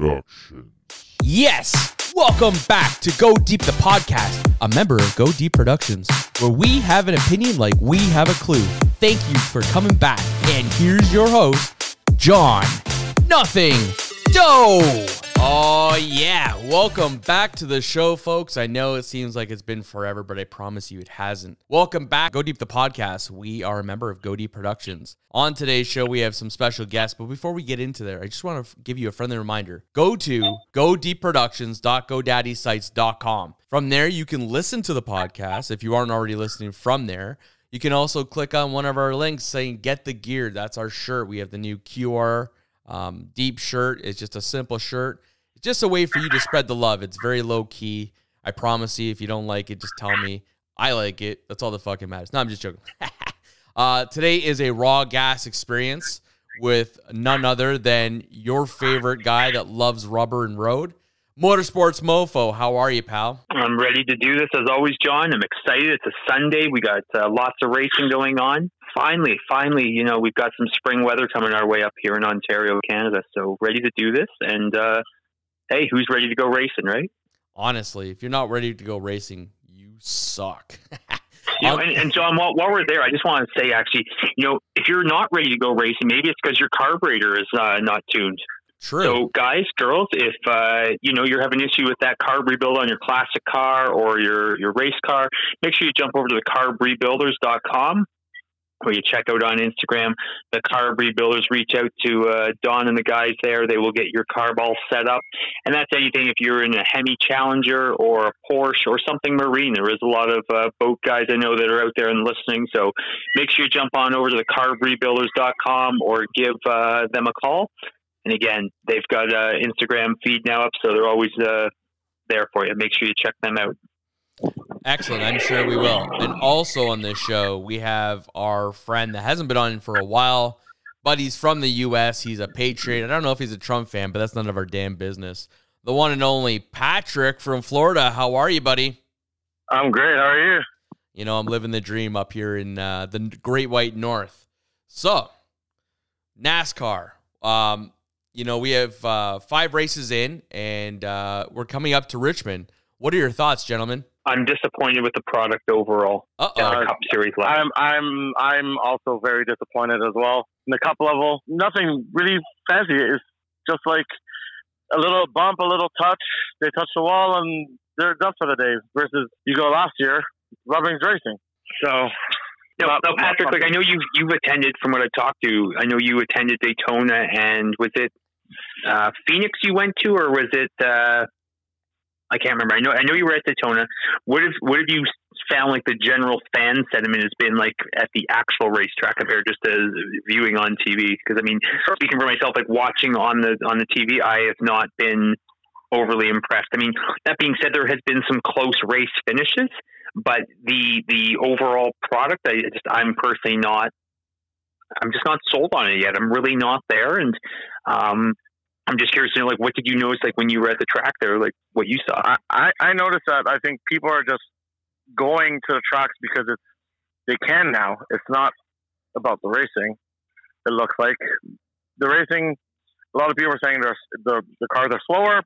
Productions. Yes! Welcome back to Go Deep the podcast, a member of Go Deep Productions, where we have an opinion like we have a clue. Thank you for coming back. And here's your host, John Nothing Doe. Oh, yeah. Welcome back to the show, folks. I know it seems like it's been forever, but I promise you it hasn't. Welcome back. Go Deep the podcast. We are a member of Go Deep Productions. On today's show, we have some special guests, but before we get into there, I just want to give you a friendly reminder. Go to godeepproductions.godaddysites.com. From there, you can listen to the podcast if you aren't already listening from there. You can also click on one of our links saying get the gear. That's our shirt. We have the new QR um, deep shirt. It's just a simple shirt. It's just a way for you to spread the love. It's very low key. I promise you, if you don't like it, just tell me. I like it. That's all that fucking matters. No, I'm just joking. uh, today is a raw gas experience with none other than your favorite guy that loves rubber and road, Motorsports Mofo. How are you, pal? I'm ready to do this as always, John. I'm excited. It's a Sunday. We got uh, lots of racing going on. Finally, finally, you know, we've got some spring weather coming our way up here in Ontario, Canada. So ready to do this. And uh, hey, who's ready to go racing, right? Honestly, if you're not ready to go racing, you suck. You know, and, and John, while, while we're there, I just want to say, actually, you know, if you're not ready to go racing, maybe it's because your carburetor is uh, not tuned. True. So, guys, girls, if uh, you know you're having an issue with that carb rebuild on your classic car or your your race car, make sure you jump over to the carbrebuilders.com or you check out on Instagram. The carb rebuilders reach out to uh, Don and the guys there. They will get your carb all set up, and that's anything if you're in a Hemi Challenger or a Porsche or something marine. There is a lot of uh, boat guys I know that are out there and listening. So make sure you jump on over to the carbrebuilders.com or give uh, them a call. And again, they've got an Instagram feed now up, so they're always uh, there for you. Make sure you check them out. Excellent. I'm sure we will. And also on this show, we have our friend that hasn't been on for a while, but he's from the U.S. He's a Patriot. I don't know if he's a Trump fan, but that's none of our damn business. The one and only Patrick from Florida. How are you, buddy? I'm great. How are you? You know, I'm living the dream up here in uh, the Great White North. So, NASCAR. Um, you know, we have uh, five races in, and uh, we're coming up to Richmond. What are your thoughts, gentlemen? I'm disappointed with the product overall Uh in our oh. Cup Series level. I'm I'm I'm also very disappointed as well. In the cup level, nothing really fancy. It's just like a little bump, a little touch. They touch the wall and they're done for the day. Versus you go last year, Rubbing's racing. So No, not- no, Patrick. Like I know you you've attended from what I talked to. I know you attended Daytona, and was it uh, Phoenix you went to, or was it? Uh, I can't remember. I know I know you were at Daytona. What have what have you found like the general fan sentiment has been like at the actual racetrack compared just to viewing on TV? Because I mean, speaking for myself, like watching on the on the TV, I have not been overly impressed. I mean, that being said, there has been some close race finishes, but the the overall product, I just I'm personally not. I'm just not sold on it yet. I'm really not there, and um, I'm just curious to know, like, what did you notice, like, when you were at the track there, like, what you saw? I, I I noticed that I think people are just going to the tracks because it's they can now. It's not about the racing. It looks like the racing. A lot of people are saying the the cars are slower.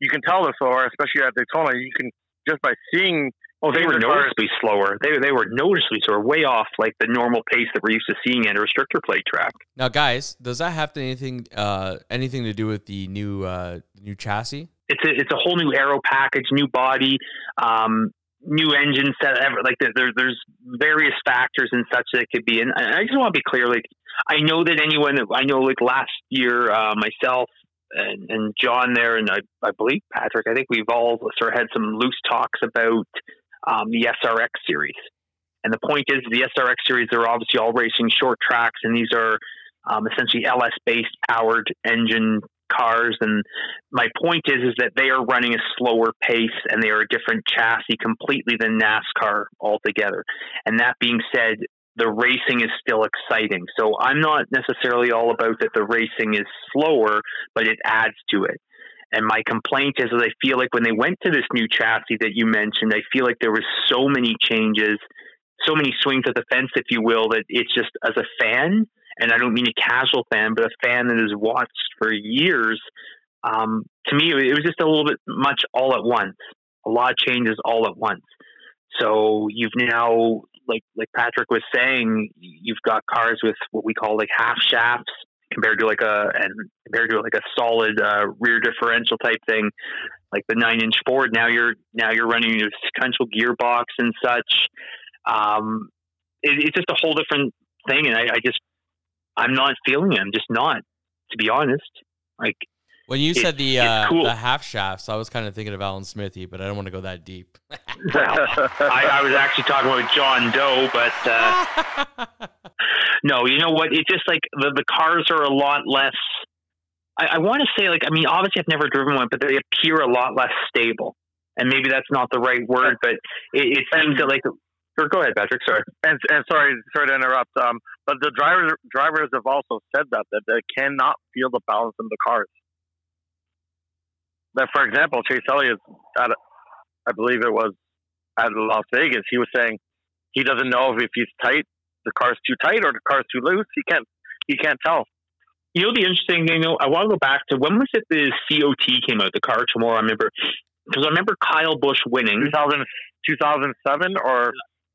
You can tell they're slower, especially at Daytona. You can just by seeing Oh, they were the cars- noticeably slower. They they were noticeably slower, way off like the normal pace that we're used to seeing at a restrictor plate track. Now, guys, does that have to anything uh, anything to do with the new uh, new chassis? It's a it's a whole new aero package, new body, um, new engine set. ever- Like there, there there's various factors and such that could be. And I I just want to be clear. Like I know that anyone that I know, like last year, uh, myself and, and John there, and I, I believe Patrick. I think we've all sort of had some loose talks about um, the SRX series. And the point is, the SRX series are obviously all racing short tracks, and these are um, essentially LS based powered engine cars. And my point is, is that they are running a slower pace, and they are a different chassis completely than NASCAR altogether. And that being said, the racing is still exciting. So I'm not necessarily all about that the racing is slower, but it adds to it. And my complaint is that I feel like when they went to this new chassis that you mentioned, I feel like there was so many changes, so many swings at the fence, if you will, that it's just as a fan, and I don't mean a casual fan, but a fan that has watched for years, Um, to me, it was just a little bit much all at once. A lot of changes all at once. So you've now, like like Patrick was saying, you've got cars with what we call like half shafts compared to like a and compared to like a solid uh, rear differential type thing, like the nine inch Ford. Now you're now you're running a sequential gearbox and such. Um, it, it's just a whole different thing, and I, I just I'm not feeling it. I'm just not, to be honest. Like when you said the uh, cool. the half shafts, I was kind of thinking of Alan Smithy, but I don't want to go that deep. I, I, was actually talking about John Doe, but uh, no, you know what? It's just like the the cars are a lot less. I, I want to say like I mean, obviously I've never driven one, but they appear a lot less stable. And maybe that's not the right word, but it, it seems that like Sure, go ahead, Patrick. Sorry, and, and sorry, sorry to interrupt. Um, but the drivers drivers have also said that that they cannot feel the balance in the cars. That, for example, Chase Elliott at, I believe it was at Las Vegas. He was saying he doesn't know if he's tight, the car's too tight, or the car's too loose. He can't he can't tell. You know the interesting thing, though. I want to go back to when was it the COT came out, the car tomorrow. I remember because I remember Kyle Busch winning 2000, 2007 or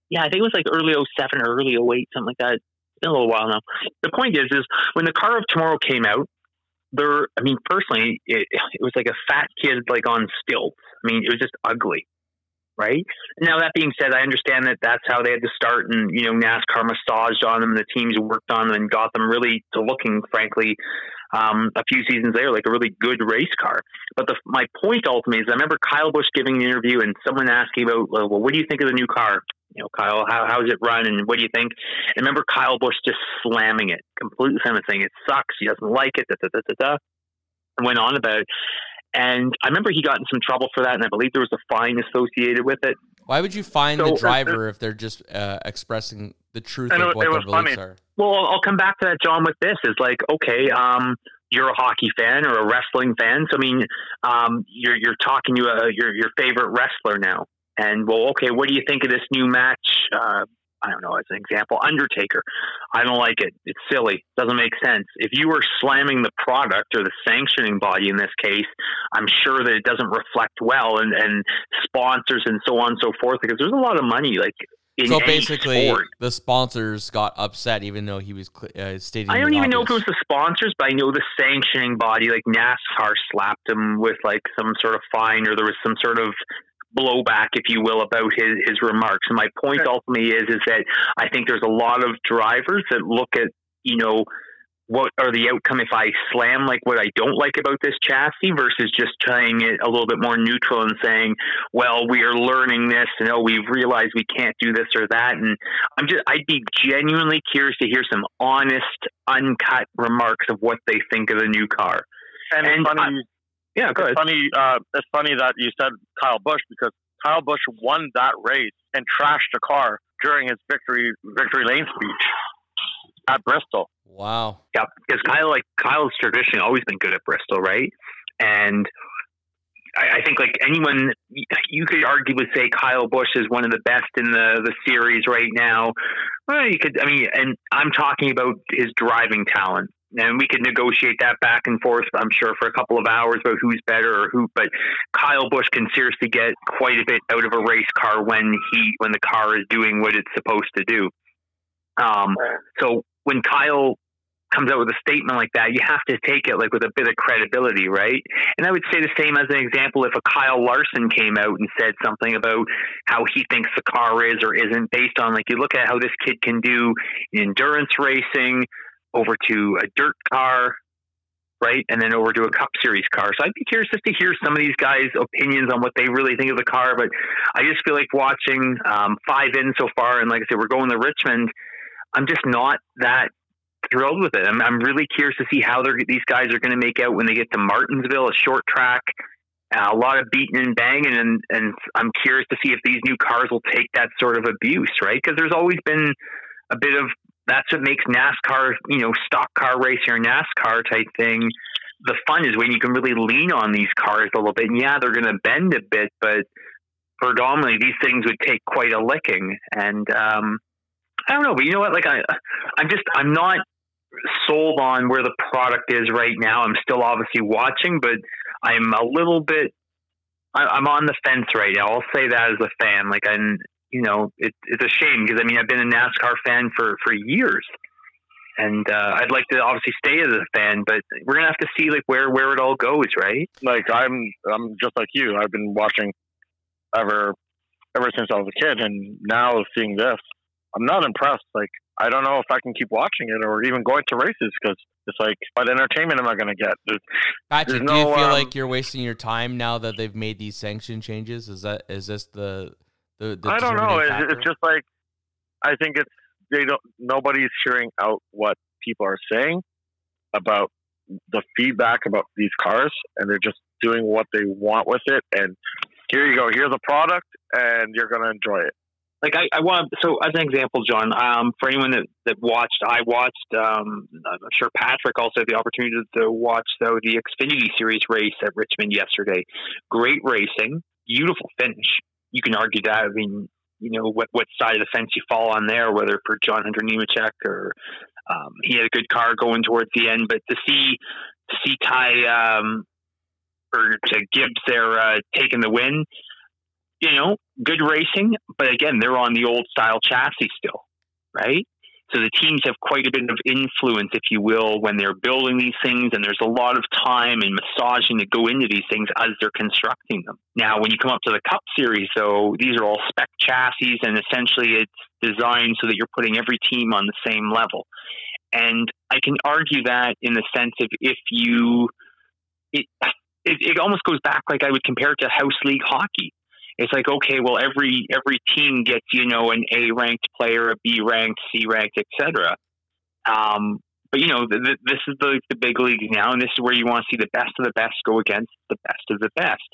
yeah, I think it was like early 07 or early 08, something like that. It's been a little while now. The point is, is when the car of tomorrow came out, there, I mean, personally, it, it was like a fat kid, like on stilts. I mean, it was just ugly. Right now, that being said, I understand that that's how they had to start, and you know, NASCAR massaged on them, and the teams worked on them, and got them really to looking, frankly, um, a few seasons later, like a really good race car. But the, my point ultimately is, I remember Kyle Busch giving an interview, and someone asking about, well, what do you think of the new car? You know, Kyle, how how's it run, and what do you think? And remember Kyle Busch just slamming it, completely slamming, saying it sucks, he doesn't like it, da da da da da, and went on about it. And I remember he got in some trouble for that, and I believe there was a fine associated with it. Why would you find so, the driver uh, if they're just uh, expressing the truth of what their beliefs funny. are? Well, I'll come back to that, John. With this, is like okay, um, you're a hockey fan or a wrestling fan. So I mean, um, you're you're talking to a, your your favorite wrestler now, and well, okay, what do you think of this new match? Uh, I don't know, as an example, Undertaker. I don't like it. It's silly. Doesn't make sense. If you were slamming the product or the sanctioning body in this case, I'm sure that it doesn't reflect well and, and sponsors and so on and so forth because there's a lot of money like so basically, sport. the sponsors got upset, even though he was uh, stating. I don't even obvious. know if it was the sponsors, but I know the sanctioning body, like NASCAR, slapped him with like some sort of fine, or there was some sort of blowback, if you will, about his, his remarks. And my point ultimately is is that I think there's a lot of drivers that look at you know what are the outcome if I slam like what I don't like about this chassis versus just trying it a little bit more neutral and saying, well, we are learning this and oh, we've realized we can't do this or that. And I'm just, I'd be genuinely curious to hear some honest, uncut remarks of what they think of the new car. And, and funny, I, yeah, go it's ahead. funny, uh, it's funny that you said Kyle Busch because Kyle Busch won that race and trashed a car during his victory, victory lane speech at Bristol. Wow. Yeah, because Kyle, like Kyle's traditionally always been good at Bristol, right? And I, I think like anyone, you could arguably say Kyle Busch is one of the best in the the series right now. Well, you could, I mean, and I'm talking about his driving talent. And we could negotiate that back and forth, I'm sure, for a couple of hours about who's better or who. But Kyle Busch can seriously get quite a bit out of a race car when he when the car is doing what it's supposed to do. Um, so when Kyle comes out with a statement like that, you have to take it like with a bit of credibility, right? And I would say the same as an example if a Kyle Larson came out and said something about how he thinks the car is or isn't based on like you look at how this kid can do endurance racing over to a dirt car, right? And then over to a cup series car. So I'd be curious just to hear some of these guys' opinions on what they really think of the car. But I just feel like watching um, five in so far, and like I said, we're going to Richmond I'm just not that thrilled with it. I'm, I'm really curious to see how these guys are going to make out when they get to Martinsville, a short track, uh, a lot of beating and banging, and and I'm curious to see if these new cars will take that sort of abuse, right? Because there's always been a bit of that's what makes NASCAR, you know, stock car racing or NASCAR type thing. The fun is when you can really lean on these cars a little bit. And yeah, they're going to bend a bit, but predominantly these things would take quite a licking. And um, I don't know, but you know what? Like I, I'm just, I'm not sold on where the product is right now. I'm still obviously watching, but I'm a little bit. I, am on the fence right now. I'll say that as a fan. Like I'm, you know, it, it's a shame because I mean I've been a NASCAR fan for for years, and uh, I'd like to obviously stay as a fan, but we're gonna have to see like where where it all goes, right? Like I'm I'm just like you. I've been watching ever ever since I was a kid, and now seeing this, I'm not impressed. Like I don't know if I can keep watching it or even going to races because it's like, what entertainment am I going to get? There's, Patrick, there's do no, you feel um, like you're wasting your time now that they've made these sanction changes? Is that is this the the? the I don't know. It's, it's just like I think it's they don't. Nobody's hearing out what people are saying about the feedback about these cars, and they're just doing what they want with it. And here you go. Here's a product, and you're going to enjoy it like I, I want so as an example, John, um, for anyone that, that watched, I watched. Um, I'm sure Patrick also had the opportunity to watch though the Xfinity Series race at Richmond yesterday. Great racing, beautiful finish. You can argue that. I mean, you know what what side of the fence you fall on there, whether for John Hunter Nemechek or um, he had a good car going towards the end, but to see to see Ty um, or to Gibbs there uh, taking the win you know, good racing, but again, they're on the old style chassis still, right? So the teams have quite a bit of influence, if you will, when they're building these things, and there's a lot of time and massaging to go into these things as they're constructing them. Now, when you come up to the Cup Series, though, these are all spec chassis, and essentially it's designed so that you're putting every team on the same level. And I can argue that in the sense of if you, it, it, it almost goes back like I would compare it to house league hockey it's like okay, well every every team gets you know an A ranked player, a B ranked, C ranked, etc. Um, but you know th- th- this is the the big leagues now, and this is where you want to see the best of the best go against the best of the best.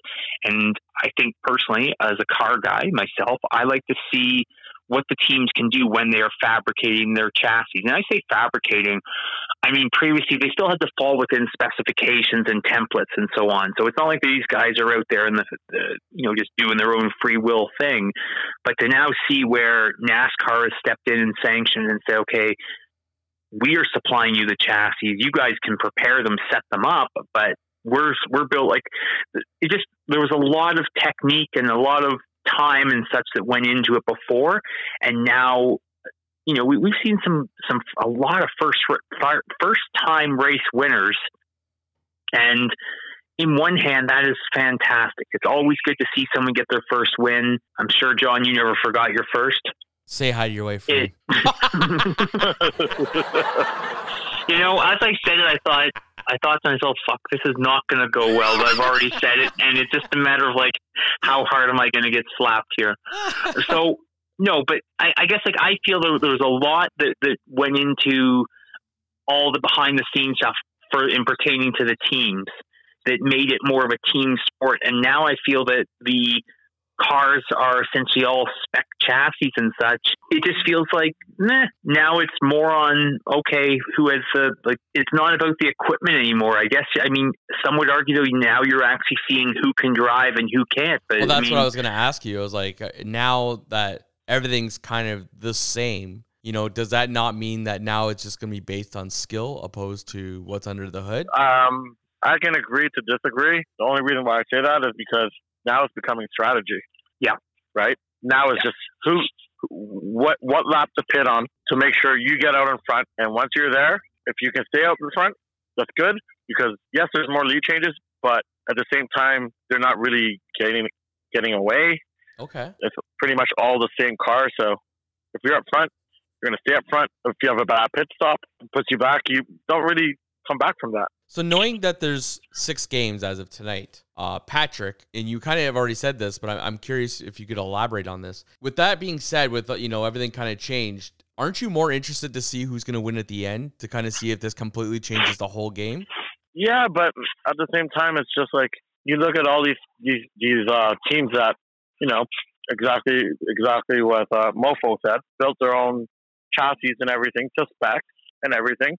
And I think personally, as a car guy myself, I like to see what the teams can do when they are fabricating their chassis. And I say fabricating, I mean previously they still had to fall within specifications and templates and so on. So it's not like these guys are out there and the, the you know just doing their own free will thing, but to now see where NASCAR has stepped in and sanctioned and say, okay, we are supplying you the chassis. You guys can prepare them, set them up, but we're we're built like it just there was a lot of technique and a lot of time and such that went into it before, and now you know we, we've seen some some a lot of first first time race winners, and in one hand that is fantastic. It's always good to see someone get their first win. I'm sure John, you never forgot your first. Say hi to your wife. It, you know, as I said it, I thought I thought to myself, "Fuck, this is not going to go well." But I've already said it, and it's just a matter of like, how hard am I going to get slapped here? so no, but I, I guess like I feel there, there was a lot that that went into all the behind the scenes stuff for in pertaining to the teams that made it more of a team sport, and now I feel that the cars are essentially all spec chassis and such. It just feels like, meh. Now it's more on okay, who has the like. It's not about the equipment anymore. I guess. I mean, some would argue though now you're actually seeing who can drive and who can't. But well, that's I mean, what I was going to ask you. I was like, uh, now that everything's kind of the same. You know, does that not mean that now it's just going to be based on skill opposed to what's under the hood? Um, I can agree to disagree. The only reason why I say that is because now it's becoming strategy. Yeah. Right. Now it's yeah. just who, what, what lap to pit on to make sure you get out in front. And once you're there, if you can stay out in front, that's good because yes, there's more lead changes, but at the same time, they're not really getting getting away. Okay. It's pretty much all the same car. So if you're up front, you're going to stay up front. If you have a bad pit stop, and puts you back. You don't really come back from that. So knowing that there's six games as of tonight, uh, Patrick, and you kind of have already said this, but I'm, I'm curious if you could elaborate on this. With that being said, with you know everything kind of changed, aren't you more interested to see who's going to win at the end to kind of see if this completely changes the whole game? Yeah, but at the same time, it's just like you look at all these these these uh, teams that you know exactly exactly what uh, Mofo said, built their own chassis and everything to spec and everything,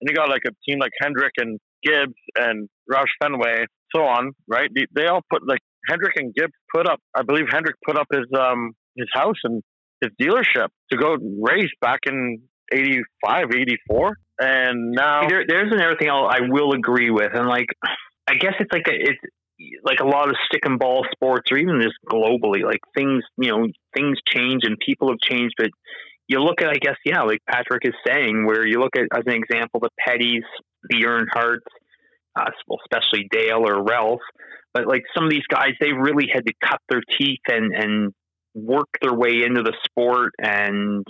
and you got like a team like Hendrick and Gibbs and Roush Fenway, so on, right? They, they, all put like Hendrick and Gibbs put up. I believe Hendrick put up his um his house and his dealership to go race back in 85, 84. And now there, there's another thing I'll, I will agree with, and like I guess it's like a, it's like a lot of stick and ball sports, or even just globally, like things you know things change and people have changed, but you look at I guess yeah, like Patrick is saying, where you look at as an example the Pettys, the Earnhardts, uh, especially Dale or Ralph, but like some of these guys, they really had to cut their teeth and and work their way into the sport and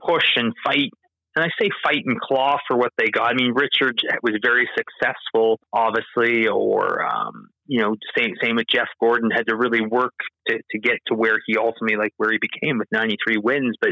push and fight and I say fight and claw for what they got. I mean, Richard was very successful, obviously, or um, you know, same same with Jeff Gordon had to really work to, to get to where he ultimately like where he became with 93 wins. But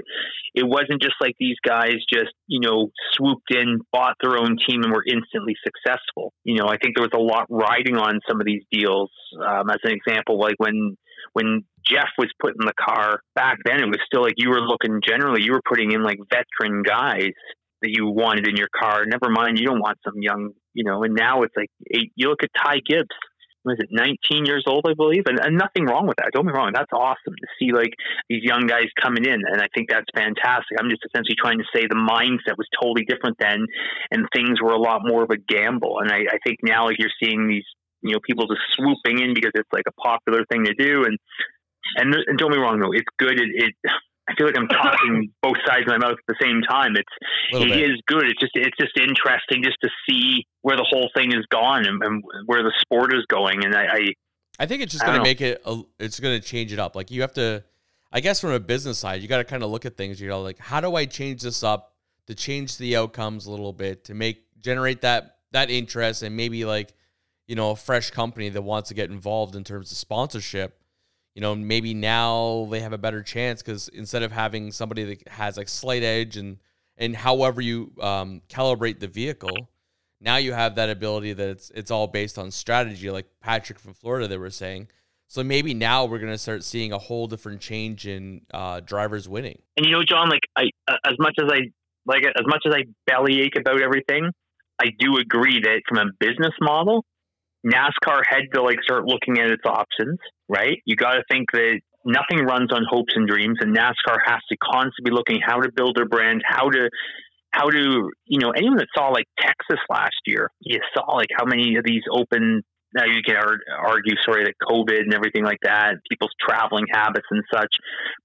it wasn't just like these guys just you know swooped in, bought their own team, and were instantly successful. You know, I think there was a lot riding on some of these deals. Um, as an example, like when when Jeff was put in the car back then, it was still like you were looking generally, you were putting in like veteran guys that you wanted in your car. Never mind, you don't want some young, you know. And now it's like you look at Ty Gibbs. Was it 19 years old, I believe, and, and nothing wrong with that. Don't be wrong. That's awesome to see like these young guys coming in, and I think that's fantastic. I'm just essentially trying to say the mindset was totally different then, and things were a lot more of a gamble. And I, I think now, like you're seeing these you know people just swooping in because it's like a popular thing to do and and, and don't be wrong though it's good it, it I feel like I'm talking both sides of my mouth at the same time. It's it bit. is good. It's just it's just interesting just to see where the whole thing is gone and, and where the sport is going. And I I, I think it's just going to make it. A, it's going to change it up. Like you have to, I guess, from a business side, you got to kind of look at things. You know, like how do I change this up to change the outcomes a little bit to make generate that that interest and maybe like you know, a fresh company that wants to get involved in terms of sponsorship, you know, maybe now they have a better chance because instead of having somebody that has like slight edge and and however you um, calibrate the vehicle, now you have that ability that it's it's all based on strategy, like Patrick from Florida they were saying. So maybe now we're going to start seeing a whole different change in uh, drivers winning. And you know, John, like I, as much as I like as much as I bellyache about everything, I do agree that from a business model, NASCAR had to like start looking at its options, right? You got to think that nothing runs on hopes and dreams, and NASCAR has to constantly be looking how to build their brand, how to how to you know anyone that saw like Texas last year, you saw like how many of these open. Now you can argue, sorry, that COVID and everything like that, people's traveling habits and such.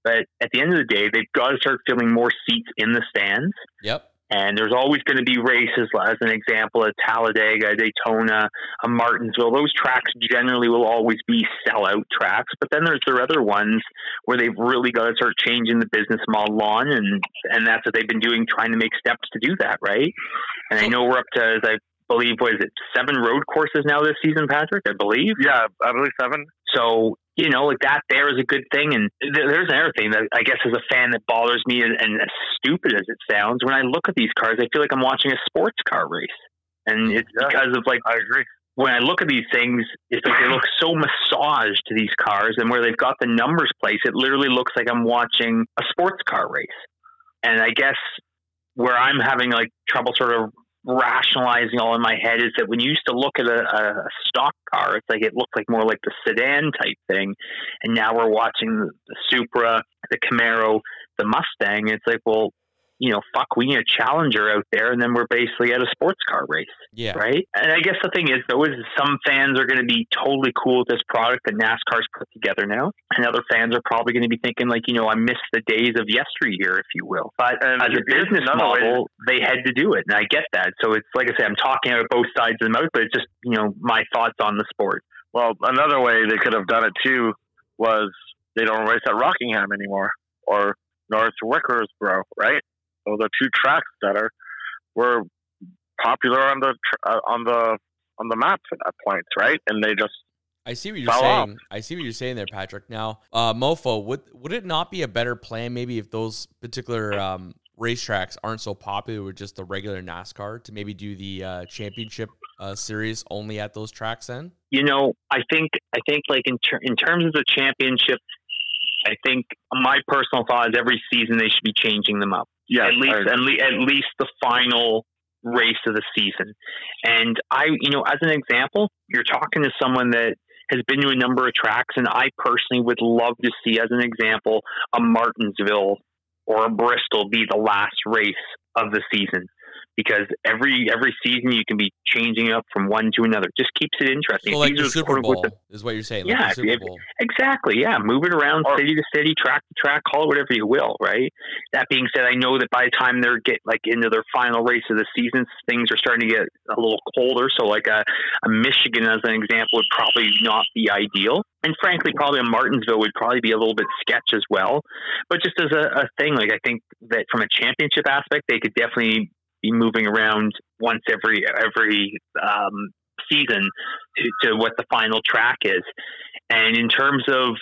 But at the end of the day, they've got to start filling more seats in the stands. Yep. And there's always going to be races, as an example, at Talladega, Daytona, a Martinsville. Those tracks generally will always be sellout tracks. But then there's the other ones where they've really got to start changing the business model on, and and that's what they've been doing, trying to make steps to do that, right? And I know we're up to, as I believe, what is it, seven road courses now this season, Patrick? I believe. Yeah, I believe seven. So you know, like that there is a good thing. And th- there's another thing that I guess as a fan that bothers me, and, and, as stupid as it sounds, when I look at these cars, I feel like I'm watching a sports car race. And it's yeah, because of like, I agree. When I look at these things, it's like they look so massaged to these cars, and where they've got the numbers placed, it literally looks like I'm watching a sports car race. And I guess where I'm having like trouble sort of rationalizing all in my head is that when you used to look at a, a stock car, it's like it looked like more like the sedan type thing, and now we're watching the, the Supra, the Camaro, the Mustang. It's like, well, you know, fuck, we need a challenger out there, and then we're basically at a sports car race. Yeah. Right. And I guess the thing is, though, is some fans are going to be totally cool with this product that NASCAR's put together now, and other fans are probably going to be thinking, like, you know, I miss the days of yesteryear, if you will. But um, as a business model, they had to do it, and I get that. So it's like I say, I'm talking out of both sides of the mouth, but it's just you know my thoughts on the sport. Well, another way they could have done it too was they don't race at Rockingham anymore or North Wilkesboro, right? So the two tracks that are were popular on the uh, on the on the map at that point, right? And they just I see what you're saying. Off. I see what you're saying there, Patrick. Now, uh, Mofo, would would it not be a better plan maybe if those particular um, racetracks aren't so popular with just the regular NASCAR to maybe do the uh, championship uh, series only at those tracks? Then you know, I think I think like in ter- in terms of the championship, I think my personal thought is every season they should be changing them up. Yeah, at least at, le- at least the final race of the season. And I, you know, as an example, you're talking to someone that has been to a number of tracks, and I personally would love to see, as an example, a Martinsville or a Bristol be the last race of the season because every every season you can be changing up from one to another. Just keeps it interesting. So like the Super Bowl the- is what you're saying. Yeah, like the Super if- Bowl. Exactly. Yeah, move it around Or- city to city, track to track, call it whatever you will. Right. That being said, I know that by the time they're get like into their final race of the season, things are starting to get a little colder. So like a, a Michigan, as an example, would probably not be ideal. And frankly, probably a Martinsville would probably be a little bit sketch as well. But just as a, a thing, like I think that from a championship aspect, they could definitely be moving around once every every um, season to, to what the final track is. And in terms of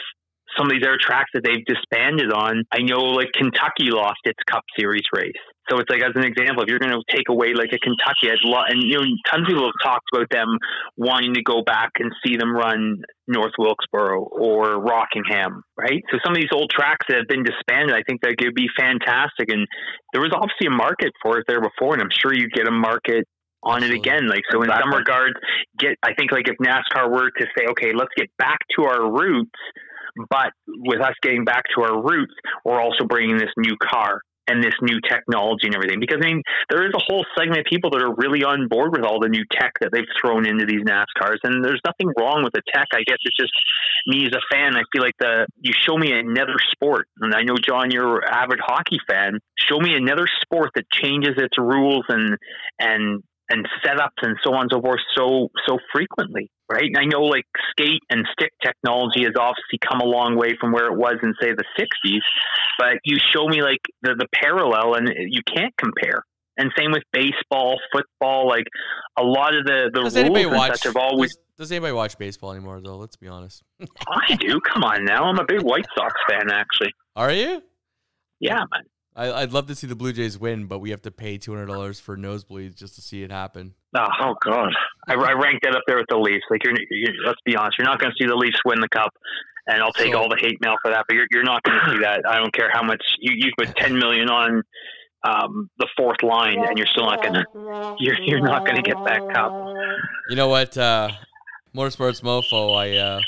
some of these other tracks that they've disbanded on, I know like Kentucky lost its Cup Series race. So it's like as an example, if you're going to take away like a Kentucky, I'd and you know, tons of people have talked about them wanting to go back and see them run North Wilkesboro or Rockingham, right? So some of these old tracks that have been disbanded, I think that could be fantastic. And there was obviously a market for it there before, and I'm sure you'd get a market on it again. Like so, in some regards, get I think like if NASCAR were to say, okay, let's get back to our roots, but with us getting back to our roots, we're also bringing this new car and this new technology and everything. Because I mean, there is a whole segment of people that are really on board with all the new tech that they've thrown into these NASCARs, and there's nothing wrong with the tech. I guess it's just me as a fan. I feel like the you show me another sport, and I know John, you're an avid hockey fan. Show me another sport that changes its rules and and and setups and so on and so forth so so frequently, right? And I know like skate and stick technology has obviously come a long way from where it was in say the '60s, but you show me like the the parallel, and you can't compare. And same with baseball, football, like a lot of the the Does rules and watch? such have always. does, does anybody watch baseball anymore? Though, let's be honest. I do. Come on now, I'm a big White Sox fan, actually. Are you? Yeah, man. I, I'd love to see the Blue Jays win, but we have to pay two hundred dollars for nosebleeds just to see it happen. Oh, Oh God. I, I ranked that up there with the Leafs. Like, you're, you're let's be honest, you're not going to see the Leafs win the cup, and I'll take So- all the hate mail for that. But you're, you're not going to see that. I don't care how much you you put ten million on um, the fourth line, and you're still not going to you're you're not going to get that cup. You know what? Uh, Motorsports Mofo, I uh,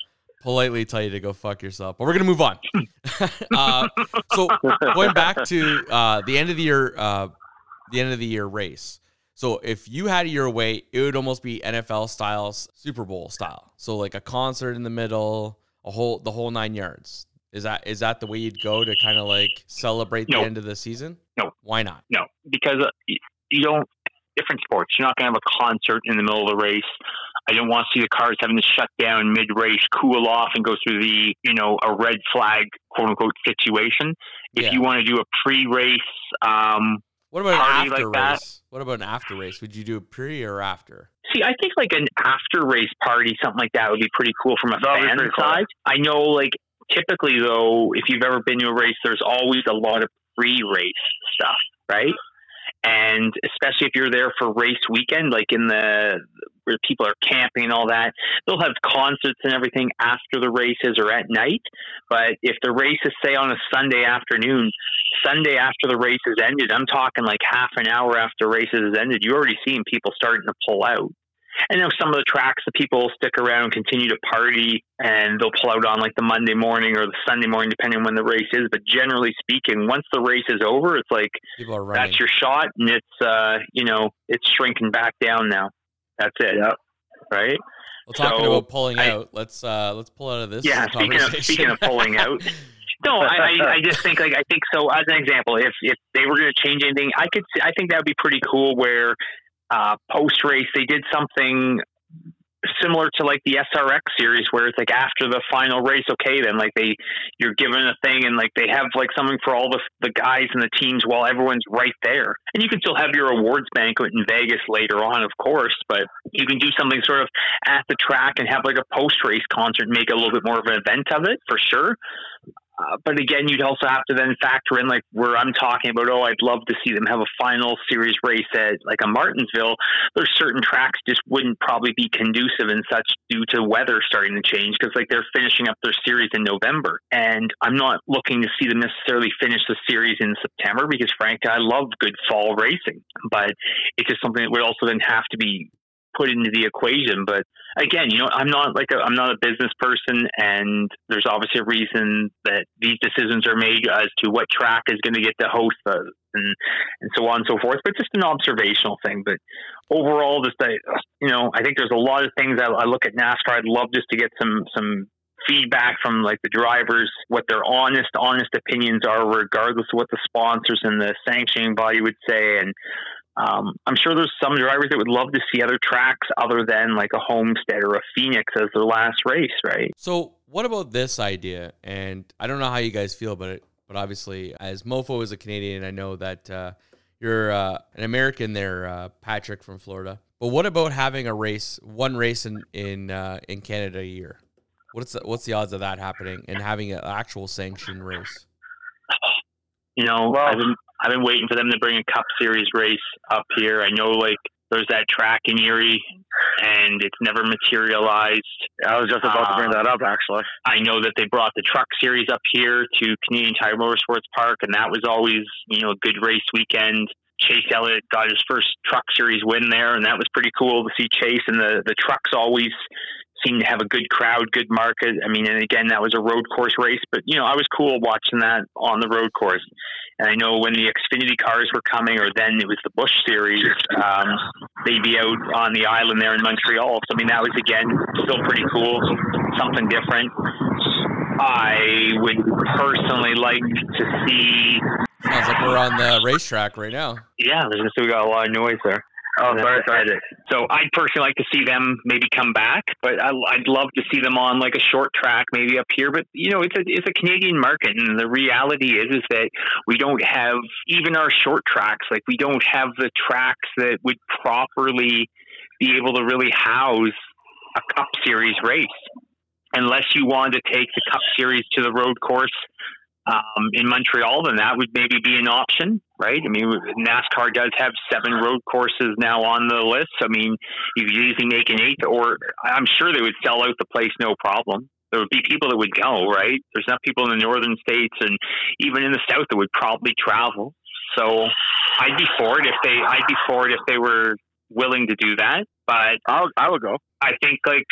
politely tell you to go fuck yourself, but we're gonna move on. uh, so going back to uh, the end of the year, uh, the end of the year race. So if you had your way, it would almost be NFL style, Super Bowl style. So like a concert in the middle, a whole the whole nine yards. Is that is that the way you'd go to kind of like celebrate the No. end of the season? No. Why not? No, because uh, you don't. Different sports. You're not going to have a concert in the middle of the race. I don't want to see the cars having to shut down mid race, cool off, and go through the you know a red flag quote unquote situation. If Yeah. you want to do a pre race, um, What about an after like that. race? What about an after race? Would you do it pre or after? See, I think like an after race party, something like that would be pretty cool from a That would fan pretty cool. side. I know, like typically though, if you've ever been to a race, there's always a lot of pre-race stuff, right? And especially if you're there for race weekend, like in the where people are camping and all that, they'll have concerts and everything after the races or at night. But if the race is say on a Sunday afternoon, Sunday after the race is ended, I'm talking like half an hour after races is ended, you're already seeing people starting to pull out. And then some of the tracks, the people stick around, continue to party, and they'll pull out on like the Monday morning or the Sunday morning, depending on when the race is. But generally speaking, once the race is over, it's like People are that's your shot, and it's uh, you know it's shrinking back down now. That's it, Yep. right? well, talking so, about pulling I- out, let's uh let's pull out of this. Yeah, speaking of- conversation. speaking of pulling out, No, I, I, I just think like I think so. As an example, if if they were going to change anything, I could see, I think that would be pretty cool. Where uh, post race they did something similar to like the SRX series, where it's like after the final race, okay, then like they you're given a thing and like they have like something for all the the guys and the teams while everyone's right there, and you can still have your awards banquet in Vegas later on, of course, but you can do something sort of at the track and have like a post race concert, and make a little bit more of an event of it for sure. Uh, but again, you'd also have to then factor in like where I'm talking about. Oh, I'd love to see them have a final series race at like a Martinsville. There's certain tracks just wouldn't probably be conducive and such due to weather starting to change because like they're finishing up their series in November, and I'm not looking to see them necessarily finish the series in September because frankly, I love good fall racing, but it's just something that would also then have to be put into the equation. But again, you know, I'm not like a, I'm not a business person, and there's obviously a reason that these decisions are made as to what track is going to get to host the and and so on and so forth. But just an observational thing. But overall, just I, you know, I think there's a lot of things I look at NASCAR. I'd love just to get some some feedback from like the drivers, what their honest, honest opinions are, regardless of what the sponsors and the sanctioning body would say. And um, I'm sure there's some drivers that would love to see other tracks other than like a Homestead or a Phoenix as their last race, right? So, what about this idea? And I don't know how you guys feel about it, but obviously, as Mofo is a Canadian, I know that uh, you're uh, an American there, uh, Patrick from Florida. But what about having a race, one race in in uh, in Canada a year? What's the, what's the odds of that happening and having an actual sanctioned race? You know, well, I've been I've been waiting for them to bring a Cup Series race up here. I know, like there's that track in Erie, and it's never materialized. I was just about uh, to bring that up, actually. I know that they brought the Truck Series up here to Canadian Tire Motorsports Park, and that was always, you know, a good race weekend. Chase Elliott got his first Truck Series win there, and that was pretty cool to see Chase. And the the trucks always seemed to have a good crowd, good market. I mean, and again, that was a road course race, but you know, I was cool watching that on the road course. And I know when the Xfinity cars were coming, or then it was the Busch Series, um, they'd be out on the island there in Montreal. So I mean, that was again still pretty cool, something different. I would personally like to see. Sounds like we're on the racetrack right now. Yeah, there's we got a lot of noise there. Oh, sorry, sorry. So I'd personally like to see them maybe come back, but I, would love to see them on like a short track, maybe up here. But you know, it's a it's a Canadian market, and the reality is is that we don't have even our short tracks. Like we don't have the tracks that would properly be able to really house a Cup Series race, unless you want to take the Cup Series to the road course um, in Montreal, then that would maybe be an option, right? I mean, NASCAR does have seven road courses now on the list. I mean, you could easily make an eighth, or I'm sure they would sell out the place no problem. There would be people that would go, right? There's enough people in the northern states and even in the south that would probably travel. So I'd be for it if they, I'd be for it if they were willing to do that. But I'll, I would go. I think like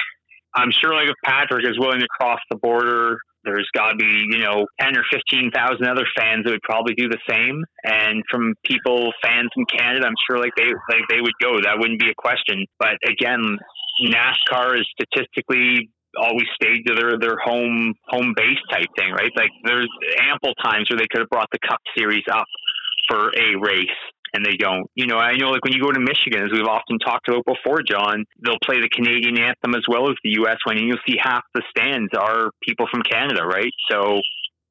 I'm sure like if Patrick is willing to cross the border there's got to be, you know, 10 or 15,000 other fans that would probably do the same. And from people, fans in Canada, I'm sure like they, like they would go. That wouldn't be a question. But again, NASCAR is statistically always stayed to their, their home, home base type thing, right? Like there's ample times where they could have brought the Cup Series up for a race and they don't. You know, I know like when you go to Michigan, as we've often talked about before, John, they'll play the Canadian anthem as well as the U.S. one, and you'll see half the stands are people from Canada, right? So,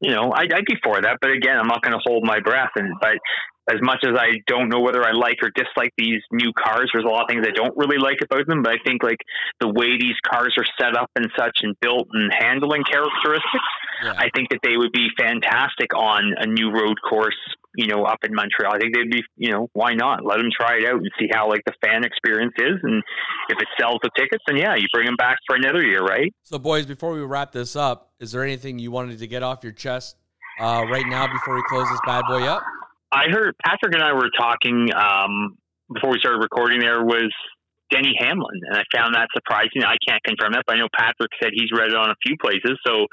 you know, I'd, I'd be for that, but again, I'm not going to hold my breath. And but as much as I don't know whether I like or dislike these new cars, there's a lot of things I don't really like about them. But I think like the way these cars are set up and such and built and handling characteristics, yeah. I think that they would be fantastic on a new road course you know, up in Montreal. I think they'd be, you know, why not? Let them try it out and see how like the fan experience is, and if it sells the tickets, then yeah, you bring them back for another year, right? So, boys, before we wrap this up, is there anything you wanted to get off your chest uh, right now before we close this bad boy up? I heard Patrick and I were talking um, before we started recording. There was Denny Hamlin, and I found that surprising. I can't confirm that, but I know Patrick said he's read it on a few places. So,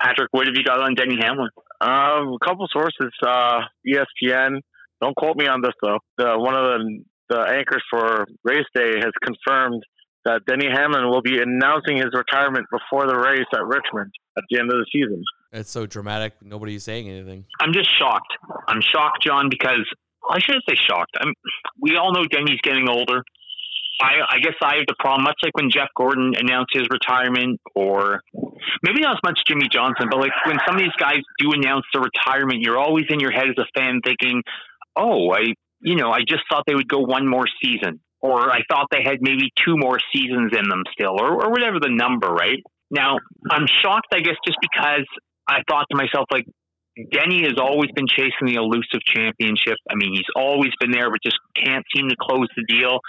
Patrick, what have you got on Denny Hamlin? Uh, a couple sources, uh, ESPN. Don't quote me on this though. The, one of the, the anchors for race day has confirmed that Denny Hamlin will be announcing his retirement before the race at Richmond at the end of the season. It's so dramatic. Nobody's saying anything. I'm just shocked. I'm shocked, John, because I shouldn't say shocked. I'm, we all know Denny's getting older. I, I guess I have the problem, much like when Jeff Gordon announced his retirement, or maybe not as much Jimmie Johnson, but like when some of these guys do announce their retirement, you're always in your head as a fan thinking, oh, I, you know, I just thought they would go one more season, or I thought they had maybe two more seasons in them still, or, or whatever the number, right? Now, I'm shocked, I guess, just because I thought to myself, like, Denny has always been chasing the elusive championship. I mean, he's always been there, but just can't seem to close the deal.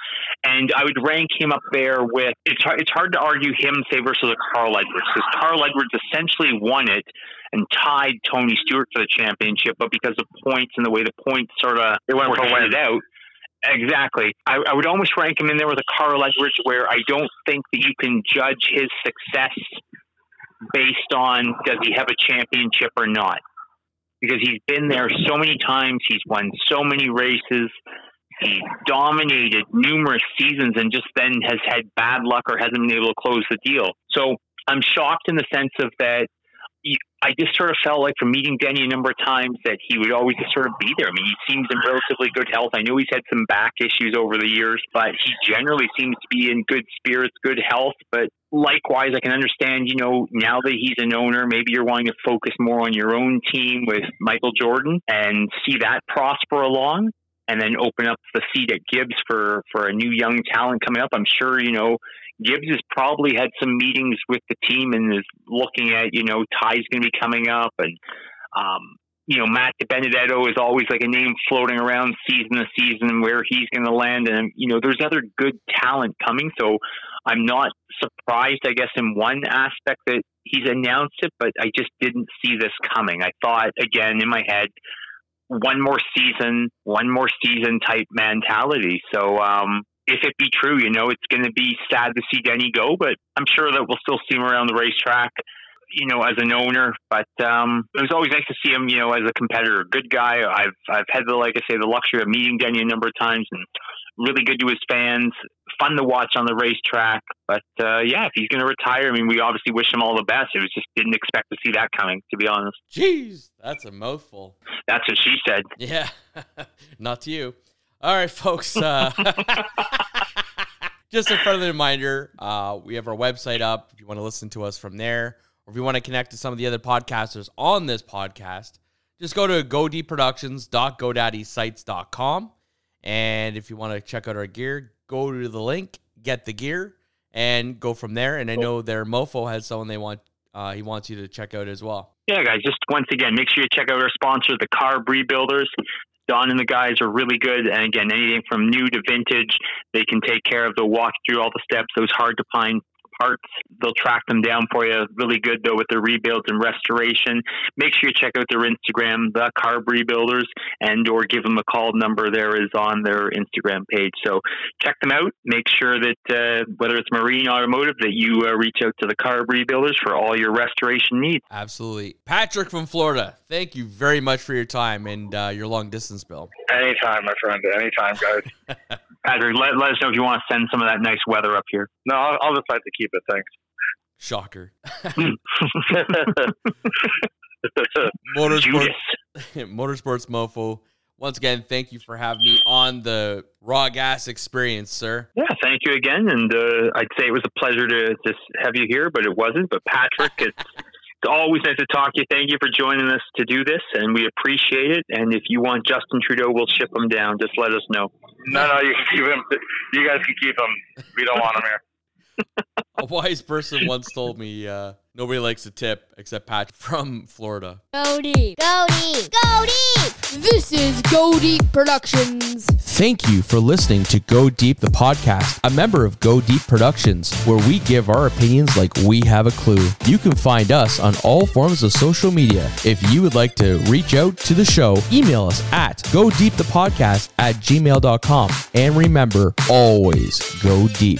And I would rank him up there with it's hard, it's hard to argue him say versus a Carl Edwards because Carl Edwards essentially won it and tied Tony Stewart for the championship, but because of points and the way the points sort of it went were handed out, Exactly. I, I would almost rank him in there with a Carl Edwards, where I don't think that you can judge his success based on does he have a championship or not. Because he's been there so many times, he's won so many races, he dominated numerous seasons, and just then has had bad luck or hasn't been able to close the deal. So I'm shocked in the sense of that I just sort of felt like from meeting Denny a number of times that he would always just sort of be there. I mean, he seems in relatively good health. I know he's had some back issues over the years, but he generally seems to be in good spirits, good health. But likewise, I can understand, you know, now that he's an owner, maybe you're wanting to focus more on your own team with Michael Jordan and see that prosper along and then open up the seat at Gibbs for, for a new young talent coming up. I'm sure, you know, Gibbs has probably had some meetings with the team and is looking at, you know, Ty's going to be coming up. And, um, you know, Matt DiBenedetto is always like a name floating around season to season where he's going to land. And, you know, there's other good talent coming. So I'm not surprised, I guess, in one aspect that he's announced it, but I just didn't see this coming. I thought, again, in my head, one more season, one more season type mentality. So, um, if it be true, you know, it's going to be sad to see Denny go, but I'm sure that we'll still see him around the racetrack, you know, as an owner. But um, it was always nice to see him, you know, as a competitor. Good guy. I've I've had the like I say the luxury of meeting Denny a number of times, and really good to his fans. Fun to watch on the racetrack. But uh, yeah, if he's going to retire, I mean, we obviously wish him all the best. It was just didn't expect to see that coming, to be honest. Jeez, that's a mouthful. That's what she said. Yeah, not to you. All right, folks. Uh, just a friendly reminder uh, we have our website up if you want to listen to us from there, or if you want to connect to some of the other podcasters on this podcast, just go to godeepproductions.godaddysite.com. And if you want to check out our gear, go to the link, get the gear, and go from there. And I know their Mofo has someone they want, uh, he wants you to check out as well. Yeah, guys, just once again, make sure you check out our sponsor, the Carb Rebuilders. Don and the guys are really good. And again, anything from new to vintage, they can take care of. They'll walk through all the steps, those hard to find parts. They'll track them down for you. Really good though with the rebuilds and restoration. Make sure you check out their Instagram, the Carb Rebuilders, and or give them a call. Number there is on their Instagram page. So check them out. Make sure that uh, whether it's marine automotive, that you uh, reach out to the Carb Rebuilders for all your restoration needs. Absolutely, Patrick from Florida. Thank you very much for your time and uh, your long distance bill. Anytime, my friend. Anytime, guys. Patrick, let, let us know if you want to send some of that nice weather up here. No, I'll, I'll decide to keep it. Thanks. Shocker. Motorsports, Motorsports Mofo. Once again, thank you for having me on the Raw Gas Experience, sir. Yeah, thank you again. And uh, I'd say it was a pleasure to just have you here, but it wasn't. But Patrick, it's it's always nice to talk to you. Thank you for joining us to do this, and we appreciate it. And if you want Justin Trudeau, we'll ship him down. Just let us know. No, no, you can keep him. You guys can keep him. We don't want him here. A wise person once told me uh, nobody likes a tip except Pat from Florida. Go deep. Go deep. Go deep. This is Go Deep Productions. Thank you for listening to Go Deep, the podcast, a member of Go Deep Productions, where we give our opinions like we have a clue. You can find us on all forms of social media. If you would like to reach out to the show, email us at go deep the podcast at gmail.com. And remember, always go deep.